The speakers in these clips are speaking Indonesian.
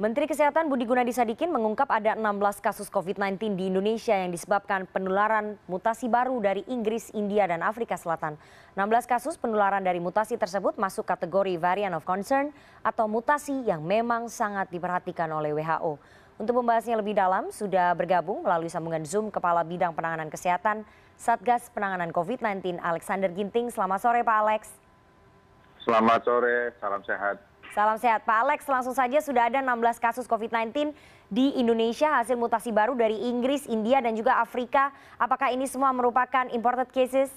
Menteri Kesehatan Budi Gunadi Sadikin mengungkap ada 16 kasus COVID-19 di Indonesia yang disebabkan penularan mutasi baru dari Inggris, India, dan Afrika Selatan. 16 kasus penularan dari mutasi tersebut masuk kategori variant of concern atau mutasi yang memang sangat diperhatikan oleh WHO. Untuk membahasnya lebih dalam, sudah bergabung melalui sambungan Zoom Kepala Bidang Penanganan Kesehatan Satgas Penanganan COVID-19 Alexander Ginting. Selamat sore Pak Alex. Selamat sore, salam sehat. Salam sehat Pak Alex, langsung saja sudah ada 16 kasus COVID-19 di Indonesia hasil mutasi baru dari Inggris, India dan juga Afrika. Apakah ini semua merupakan imported cases?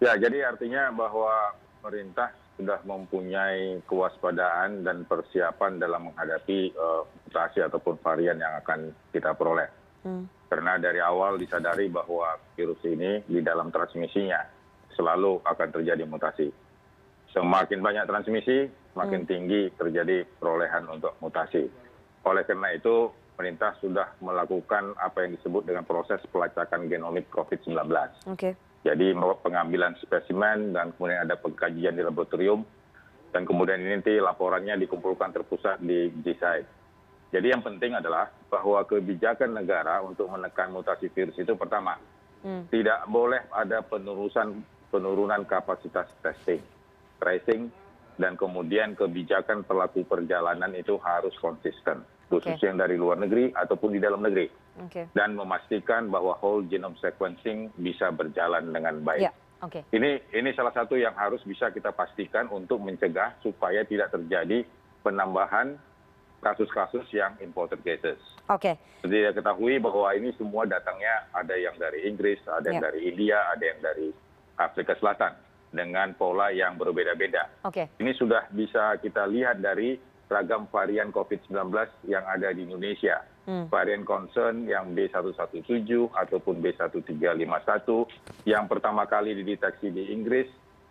Ya, jadi artinya bahwa pemerintah sudah mempunyai kewaspadaan dan persiapan dalam menghadapi uh, mutasi ataupun varian yang akan kita peroleh. Hmm. Karena dari awal disadari bahwa virus ini di dalam transmisinya selalu akan terjadi mutasi semakin banyak transmisi semakin hmm. tinggi terjadi perolehan untuk mutasi oleh karena itu pemerintah sudah melakukan apa yang disebut dengan proses pelacakan genomik covid 19 jadi pengambilan spesimen dan kemudian ada pengkajian di laboratorium dan kemudian ini nanti laporannya dikumpulkan terpusat di GSIDE. Jadi yang penting adalah bahwa kebijakan negara untuk menekan mutasi virus itu pertama, hmm. tidak boleh ada penurunan penurunan kapasitas testing tracing dan kemudian kebijakan pelaku perjalanan itu harus konsisten khususnya yang dari luar negeri ataupun di dalam negeri dan memastikan bahwa whole genome sequencing bisa berjalan dengan baik. Ya, ini ini salah satu yang harus bisa kita pastikan untuk mencegah supaya tidak terjadi penambahan kasus-kasus yang imported cases. Oke. Jadi kita ketahui bahwa ini semua datangnya ada yang dari Inggris, ada yang ya. dari India, ada yang dari Afrika Selatan dengan pola yang berbeda beda ini sudah bisa kita lihat dari ragam varian covid 19 yang ada di indonesia hmm. varian concern yang b 117 ataupun b 1351 yang pertama kali dideteksi di inggris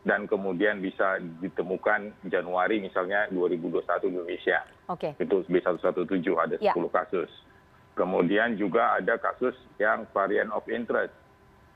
dan kemudian bisa ditemukan Januari misalnya 2021 di Indonesia. Oke. Itu B117 ada 10 ya. kasus. Kemudian juga ada kasus yang varian of interest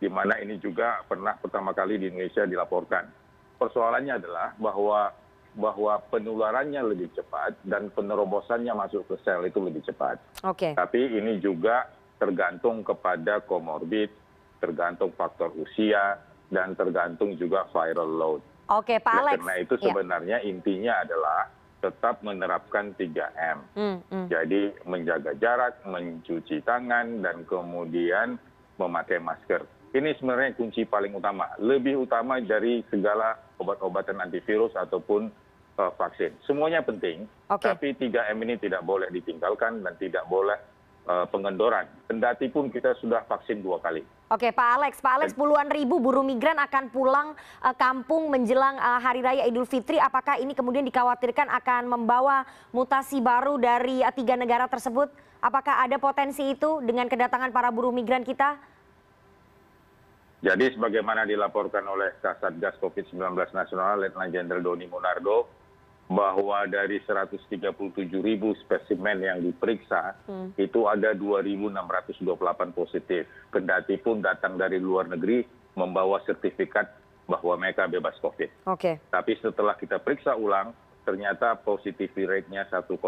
di mana ini juga pernah pertama kali di Indonesia dilaporkan. Persoalannya adalah bahwa bahwa penularannya lebih cepat dan penerobosannya masuk ke sel itu lebih cepat. Oke. Tapi ini juga tergantung kepada komorbid, tergantung faktor usia dan tergantung juga viral load. Oke, Pak Alex. Karena itu ya. sebenarnya ya. intinya adalah tetap menerapkan 3M. Hmm, hmm. Jadi menjaga jarak, mencuci tangan dan kemudian memakai masker ini sebenarnya kunci paling utama. Lebih utama dari segala obat obatan antivirus ataupun eh, vaksin. Semuanya penting tapi tiga m ini tidak boleh ditinggalkan dan tidak boleh eh, pengendoran. Kendati pun kita sudah vaksin dua kali. Oke pak alex. Pak alex puluhan ribu buruh migran akan pulang uh, kampung menjelang uh, hari raya idul fitri. Apakah ini kemudian dikhawatirkan akan membawa mutasi baru dari uh, tiga negara tersebut? Apakah ada potensi itu dengan kedatangan para buruh migran kita jadi sebagaimana dilaporkan oleh kasatgas covid 19 nasional letnan jenderal doni monardo bahwa dari 137 ribu spesimen yang diperiksa hmm. itu ada 2.628 positif. Kendati pun datang dari luar negeri membawa sertifikat bahwa mereka bebas COVID. Okay. Tapi setelah kita periksa ulang, ternyata positivity rate-nya 1,9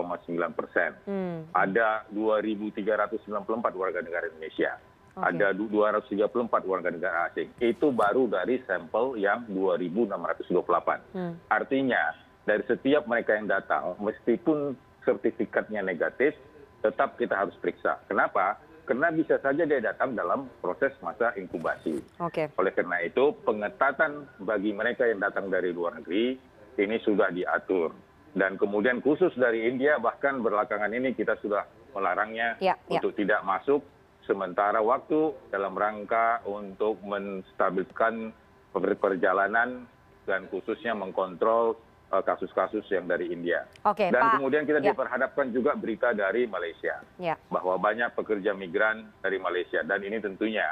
persen. Hmm. Ada 2.394 warga negara Indonesia ada dua ratus tiga puluh empat warga negara asing itu baru dari sampel yang dua enam ratus dua puluh delapan hmm. artinya dari setiap mereka yang datang meskipun sertifikatnya negatif tetap kita harus periksa kenapa karena bisa saja dia datang dalam proses masa inkubasi. Okay. Oleh karena itu, pengetatan bagi mereka yang datang dari luar negeri ini sudah diatur. Dan kemudian khusus dari India, bahkan belakangan ini kita sudah melarangnya ya, ya. untuk tidak masuk sementara waktu dalam rangka untuk menstabilkan perjalanan dan khususnya mengkontrol eh, kasus kasus yang dari India. Dan kemudian kita ya. diperhadapkan juga berita dari Malaysia ya. bahwa banyak pekerja migran dari Malaysia dan ini tentunya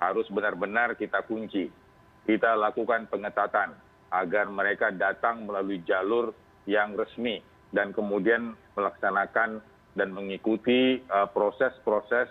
harus benar-benar kita kunci. Kita lakukan pengetatan agar mereka datang melalui jalur yang resmi dan kemudian melaksanakan dan mengikuti uh, proses -proses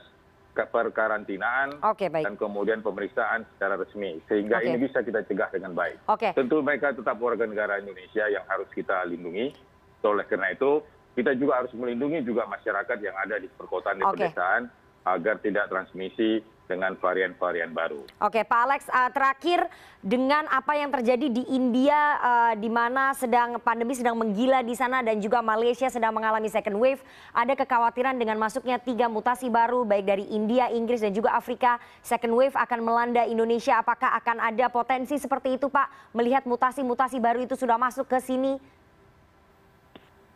perkarantinaan dan kemudian pemeriksaan secara resmi. Sehingga ini bisa kita cegah dengan baik. Tentu mereka tetap warga negara Indonesia yang harus kita lindungi. Oleh karena itu kita juga harus melindungi juga masyarakat yang ada di perkotaan di pedesaan agar tidak transmisi dengan varian-varian baru. Oke, Pak Alex, eh, terakhir dengan apa yang terjadi di India, eh, di mana sedang pandemi sedang menggila di sana dan juga Malaysia sedang mengalami second wave, ada kekhawatiran dengan masuknya tiga mutasi baru baik dari India, Inggris dan juga Afrika. Second wave akan melanda Indonesia. Apakah akan ada potensi seperti itu, Pak? Melihat mutasi-mutasi baru itu sudah masuk ke sini?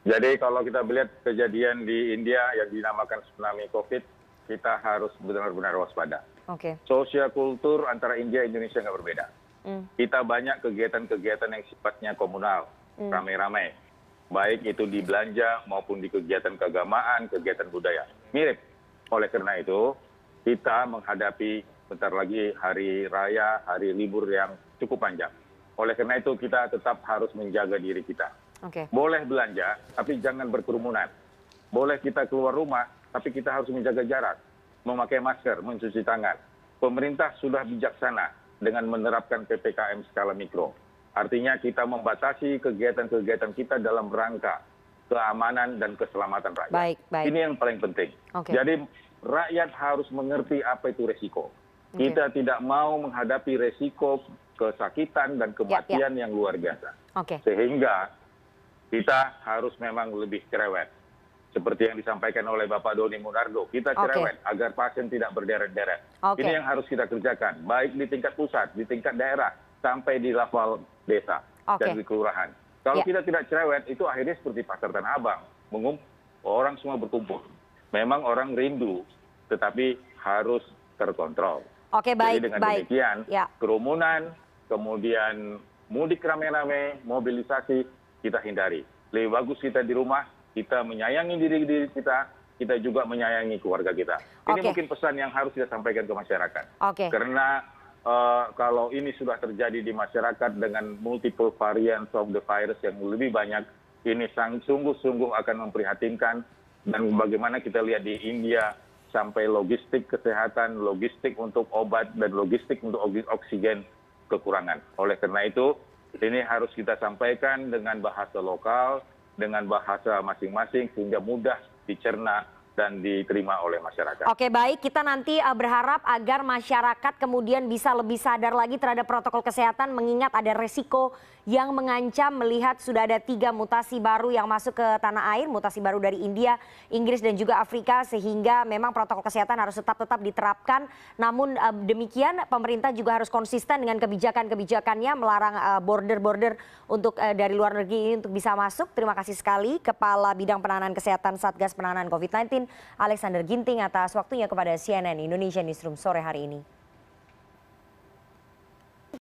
Jadi kalau kita melihat kejadian di India yang dinamakan tsunami COVID, kita harus benar-benar waspada. Oke. Sosial kultur antara India dan Indonesia nggak berbeda. Hmm. Kita banyak kegiatan-kegiatan yang sifatnya komunal, ramai-ramai. Baik itu di belanja maupun di kegiatan keagamaan, kegiatan budaya. Mirip. Oleh karena itu, kita menghadapi bentar lagi hari raya, hari libur yang cukup panjang. Oleh karena itu, kita tetap harus menjaga diri kita. Oke. Boleh belanja, tapi jangan berkerumunan. Boleh kita keluar rumah, tapi kita harus menjaga jarak, memakai masker, mencuci tangan. Pemerintah sudah bijaksana dengan menerapkan PPKM skala mikro. Artinya kita membatasi kegiatan-kegiatan kita dalam rangka keamanan dan keselamatan rakyat. Baik, baik. Ini yang paling penting. Oke. Jadi rakyat harus mengerti apa itu resiko. Oke. Kita tidak mau menghadapi resiko kesakitan Ya, dan kematian yang luar biasa Oke. sehingga kita harus memang lebih cerewet. Seperti yang disampaikan oleh Bapak Doni Munardo, kita cerewet agar pasien tidak berderet-deret. Oke. Ini yang harus kita kerjakan, baik di tingkat pusat, di tingkat daerah, sampai di level desa Oke. dan di kelurahan. Kalau Ya. kita tidak cerewet, itu akhirnya seperti pasar Tanah Abang, mengum orang semua berkumpul. Memang orang rindu, tetapi harus terkontrol. Oke, baik, Jadi dengan baik. demikian, Ya. kerumunan, kemudian mudik rame-rame, mobilisasi kita hindari. Lebih bagus kita di rumah, kita menyayangi diri diri kita, kita juga menyayangi keluarga kita. Ini mungkin pesan yang harus kita sampaikan ke masyarakat. Karena eh, kalau ini sudah terjadi di masyarakat dengan multiple variants of the virus yang lebih banyak, ini sungguh-sungguh akan memprihatinkan. Dan bagaimana kita lihat di India, sampai logistik kesehatan, logistik untuk obat, dan logistik untuk oksigen kekurangan. Oleh karena itu, ini harus kita sampaikan dengan bahasa lokal, dengan bahasa masing-masing, sehingga mudah dicerna dan diterima oleh masyarakat. Oke baik, kita nanti uh, berharap agar masyarakat kemudian bisa lebih sadar lagi terhadap protokol kesehatan mengingat ada resiko yang mengancam melihat sudah ada tiga mutasi baru yang masuk ke tanah air, mutasi baru dari India, Inggris dan juga Afrika sehingga memang protokol kesehatan harus tetap tetap diterapkan. Namun uh, demikian pemerintah juga harus konsisten dengan kebijakan-kebijakannya melarang uh, border-border untuk dari luar negeri ini untuk bisa masuk. Terima kasih sekali Kepala Bidang Penanganan Kesehatan Satgas Penanganan COVID-19 Alexander Ginting atas waktunya kepada CNN Indonesia Newsroom sore hari ini.